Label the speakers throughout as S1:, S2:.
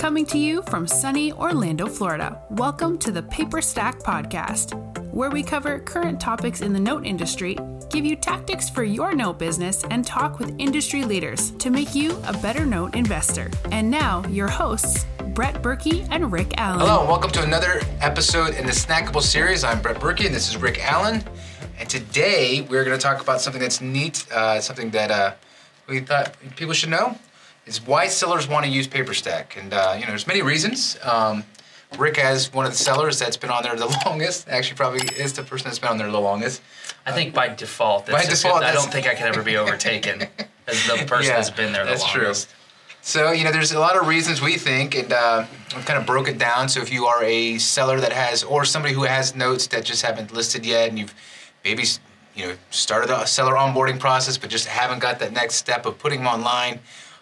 S1: Coming to you from sunny Orlando, Florida. Welcome to the Paper Stack Podcast, where we cover current topics in the note industry, give you tactics for your note business, and talk with industry leaders to make you a better note investor. And now, your hosts, Brett Berkey and Rick Allen.
S2: Hello, and welcome to another episode in the Snackable series. I'm Brett Berkey, and this is Rick Allen. And today we're going to talk about something that's neat, uh, something that uh, we thought people should know. Is why sellers want to use PaperStack, and uh, you know, there's many reasons. Um, Rick has one of the sellers that's been on there the longest. Actually, probably is the person that's been on there the longest.
S3: I think by default,
S2: By
S3: just
S2: default.
S3: I don't think I can ever be overtaken as the person
S2: Yeah,
S3: that's been there the longest.
S2: that's true. So, you know, there's a lot of reasons we think, and uh, I've kind of broke it down. So, if you are a seller that has, or somebody who has notes that just haven't listed yet, and you've maybe, you know, started a seller onboarding process, but just haven't got that next step of putting them online,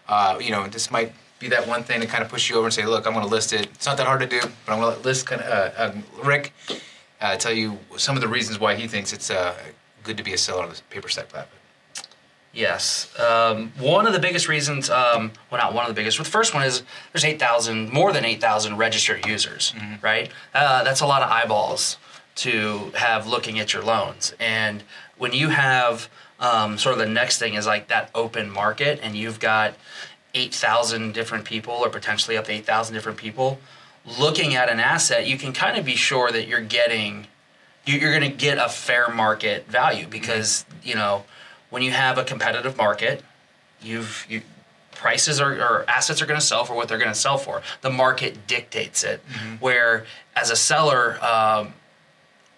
S2: uh, you know, this might be that one thing to kind of push you over and say, look, I'm going to list it. It's not that hard to do, but I'm going to list kind of uh, uh, Rick uh, tell you some of the reasons why he thinks it's uh, good to be a seller on the PaperStack platform.
S3: Yes. Um, one of the biggest reasons, um, well, not one of the biggest, but the first one is there's 8,000, more than 8,000 registered users, right? Uh, that's a lot of eyeballs to have looking at your loans. And when you have um, sort of the next thing is like that open market and you've got 8,000 different people or potentially up to 8,000 different people looking at an asset, you can kind of be sure that you're getting you- you're going to get a fair market value because you know when you have a competitive market you've you prices are or assets are going to sell for what they're going to sell for. The market dictates it. Where as a seller um,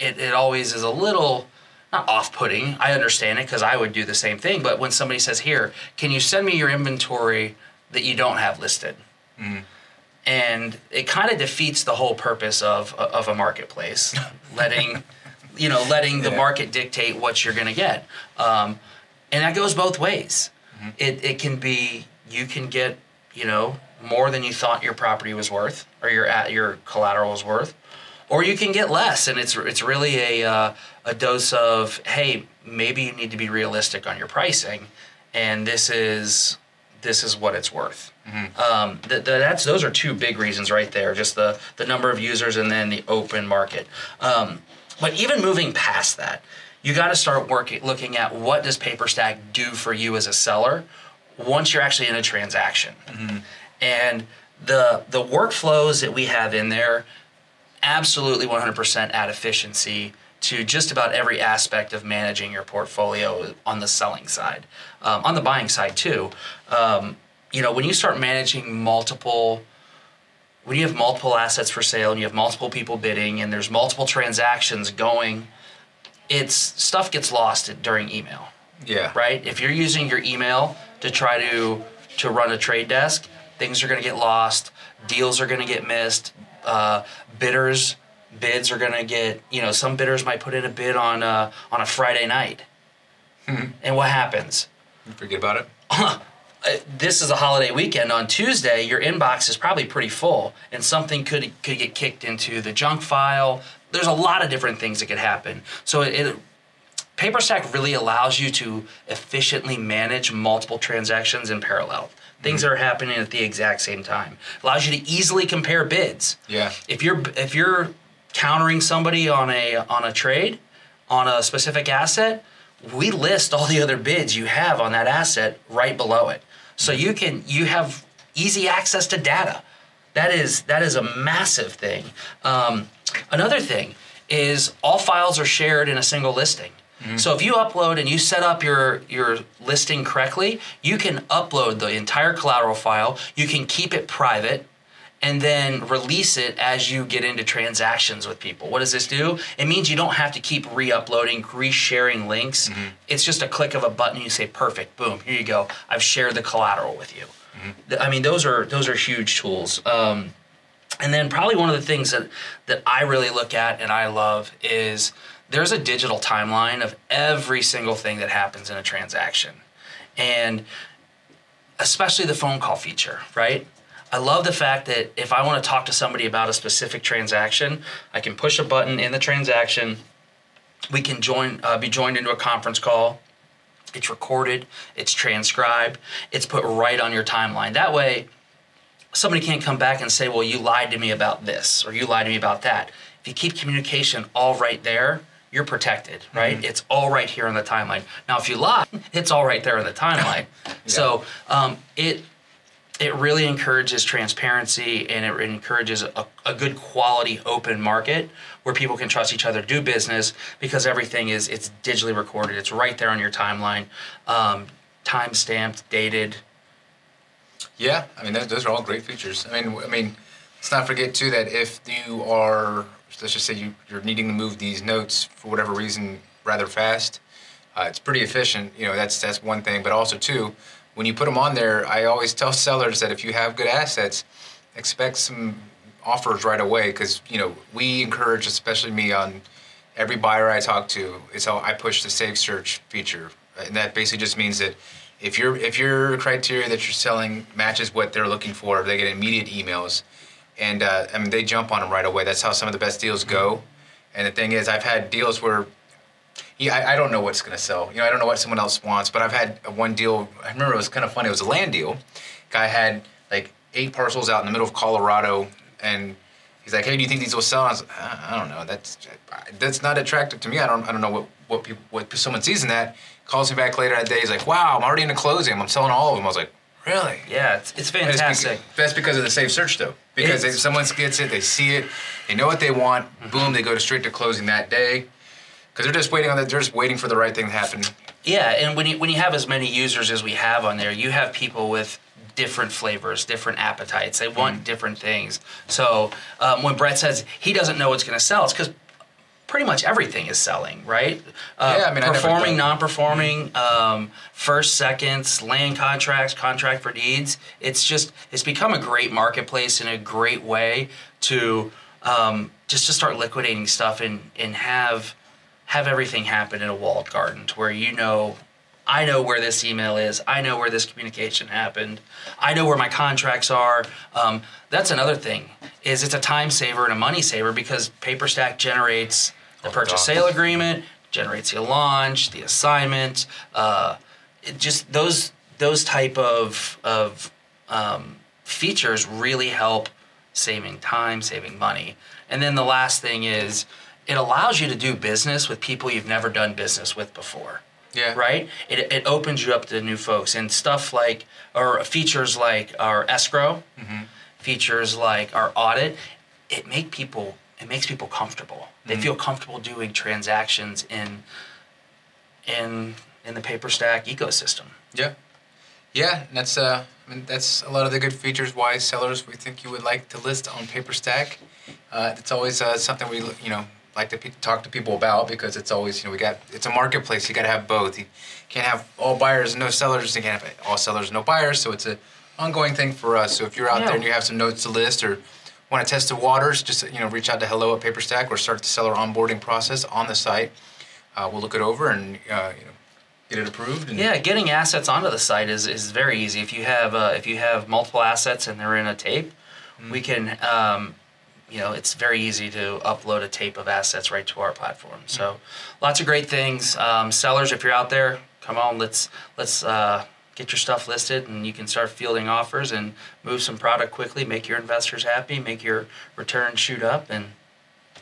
S3: it, it always is a little not off-putting i understand it because i would do the same thing but when somebody says here can you send me your inventory that you don't have listed? And it kind of defeats the whole purpose of of a marketplace letting you know letting the
S2: Yeah.
S3: market dictate what you're going to get. Um, and that goes both ways. It, it can be you can get you know more than you thought your property was worth or your at your collateral was worth or you can get less and it's it's really a uh, a dose of hey maybe you need to be realistic on your pricing and this is this is what it's worth. Um, th- th- that's those are two big reasons right there just the the number of users and then the open market. Um, but even moving past that you got to start working looking at what does paperstack do for you as a seller once you're actually in a transaction. And the the workflows that we have in there absolutely 100% add efficiency to just about every aspect of managing your portfolio on the selling side. Um, on the buying side too, um, you know, when you start managing multiple, when you have multiple assets for sale and you have multiple people bidding and there's multiple transactions going, it's stuff gets lost during email
S2: Yeah.
S3: right? If you're using your email to try to to run a trade desk, things are going to get lost, deals are going to get missed, uh, bidders bids are going to get you know some bidders might put in a bid on uh, on a Friday night, and what happens?
S2: Forget about it.
S3: uh, this is a holiday weekend on Tuesday, your inbox is probably pretty full, and something could could get kicked into the junk file. There's a lot of different things that could happen. So it, it PaperStack really allows you to efficiently manage multiple transactions in parallel. Things that are happening at the exact same time. Allows you to easily compare bids.
S2: Yeah.
S3: If you're if you're countering somebody on a on a trade on a specific asset, we list all the other bids you have on that asset right below it. So you can you have easy access to data. That is that is a massive thing. Um, another thing is all files are shared in a single listing. Mm-hmm. So if you upload and you set up your your listing correctly, you can upload the entire collateral file. You can keep it private and then release it as you get into transactions with people. What does this do? It means you don't have to keep re-uploading, re-sharing links. Mm-hmm. It's just a click of a button. You say, "Perfect, boom, here you go. I've shared the collateral with you." Mm-hmm. Th- I mean, those are those are huge tools. Um, and then probably one of the things that that I really look at and I love is there's a digital timeline of every single thing that happens in a transaction. And especially the phone call feature, right? I love the fact that if I want to talk to somebody about a specific transaction, I can push a button in the transaction. We can join, uh, be joined into a conference call. It's recorded, it's transcribed, it's put right on your timeline. That way, somebody can't come back and say, well, you lied to me about this or you lied to me about that. If you keep communication all right there, you're protected, right? Mm-hmm. It's all right here on the timeline. Now, if you lie, it's all right there in the timeline. yeah. So um, it it really encourages transparency and it encourages a, a, good quality open market where people can trust each other do business because everything is it's digitally recorded it's right there on your timeline um, time stamped dated
S2: yeah i mean those, those are all great features. I mean i mean let's not forget too that if you are let's just say you, you're needing to move these notes for whatever reason rather fast uh, it's pretty efficient you know that's that's one thing. But also too when you put them on there, I always tell sellers that if you have good assets, expect some offers right away because you know we encourage, especially me, on every buyer I talk to, is how I push the save search feature, and that basically just means that if your if your criteria that you're selling matches what they're looking for, they get immediate emails, and uh, I mean they jump on them right away. That's how some of the best deals go. And the thing is, I've had deals where yeah, I, I, don't know what's going to sell. You know, I don't know what someone else wants. But I've had one deal. I remember it was kind of funny. It was a land deal. Guy had like eight parcels out in the middle of Colorado, and he's like, "Hey, do you think these will sell?" I was like, "I, don't know. That's that's not attractive to me. I don't I don't know what what people what someone sees in that." Calls me back later that day. He's like, "Wow, I'm already in the closing. I'm selling all of them." I was like, Really?
S3: Yeah, it's, it's fantastic.
S2: That's because, that's because of the save search, though. Because if someone gets it, they see it, they know what they want. Mm-hmm. Boom, they go to straight to closing that day because they're just waiting on that. they're just waiting for the right thing to happen.
S3: Yeah, and when you when you have as many users as we have on there, you have people with different flavors, different appetites. They want mm different things. So um, when Brett says he doesn't know what's going to sell, it's because pretty much everything is selling, right?
S2: Uh, yeah, I mean,
S3: performing, non-performing, mm um, first, seconds, land contracts, contract for deeds. It's just it's become a great marketplace and a great way to um, just to start liquidating stuff and and have have everything happen in a walled garden to where you know I know where this email is. I know where this communication happened. I know where my contracts are. Um, that's another thing. Is it's a time saver and a money saver because PaperStack generates the purchase sale agreement, generates the allonge, the assignment. Uh, just those those type of of um, features really help saving time, saving money. And then the last thing is it allows you to do business with people you've never done business with before.
S2: Yeah.
S3: Right? It, it opens you up to new folks and stuff like, or features like our escrow, mm-hmm. features like our audit. It make people, it makes people comfortable. They mm-hmm. feel comfortable doing transactions in, in, in the PaperStack ecosystem.
S2: Yeah. Yeah, that's uh, I mean, that's a lot of the good features why sellers we think you would like to list on PaperStack. Uh, it's always uh, something we you know like to pe- talk to people about because it's always you know we got it's a marketplace you got to have both you can't have all buyers and no sellers you can't have all sellers and no buyers so it's an ongoing thing for us so if you're out yeah. there and you have some notes to list or want to test the waters just you know reach out to hello at paperstack or start the seller onboarding process on the site uh, we'll look it over and uh, you know get it approved
S3: yeah getting assets onto the site is, is very easy if you have uh, if you have multiple assets and they're in a tape mm-hmm. we can um, you know, it's very easy to upload a tape of assets right to our platform. So, lots of great things. Um, sellers, if you're out there, come on, let's let's uh, get your stuff listed, and you can start fielding offers and move some product quickly. Make your investors happy, make your return shoot up, and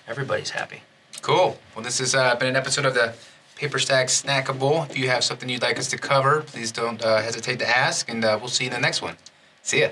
S3: everybody's happy.
S2: Cool. Well, this has uh, been an episode of the Paper Stack Snackable. If you have something you'd like us to cover, please don't uh, hesitate to ask, and uh, we'll see you in the next one. See ya.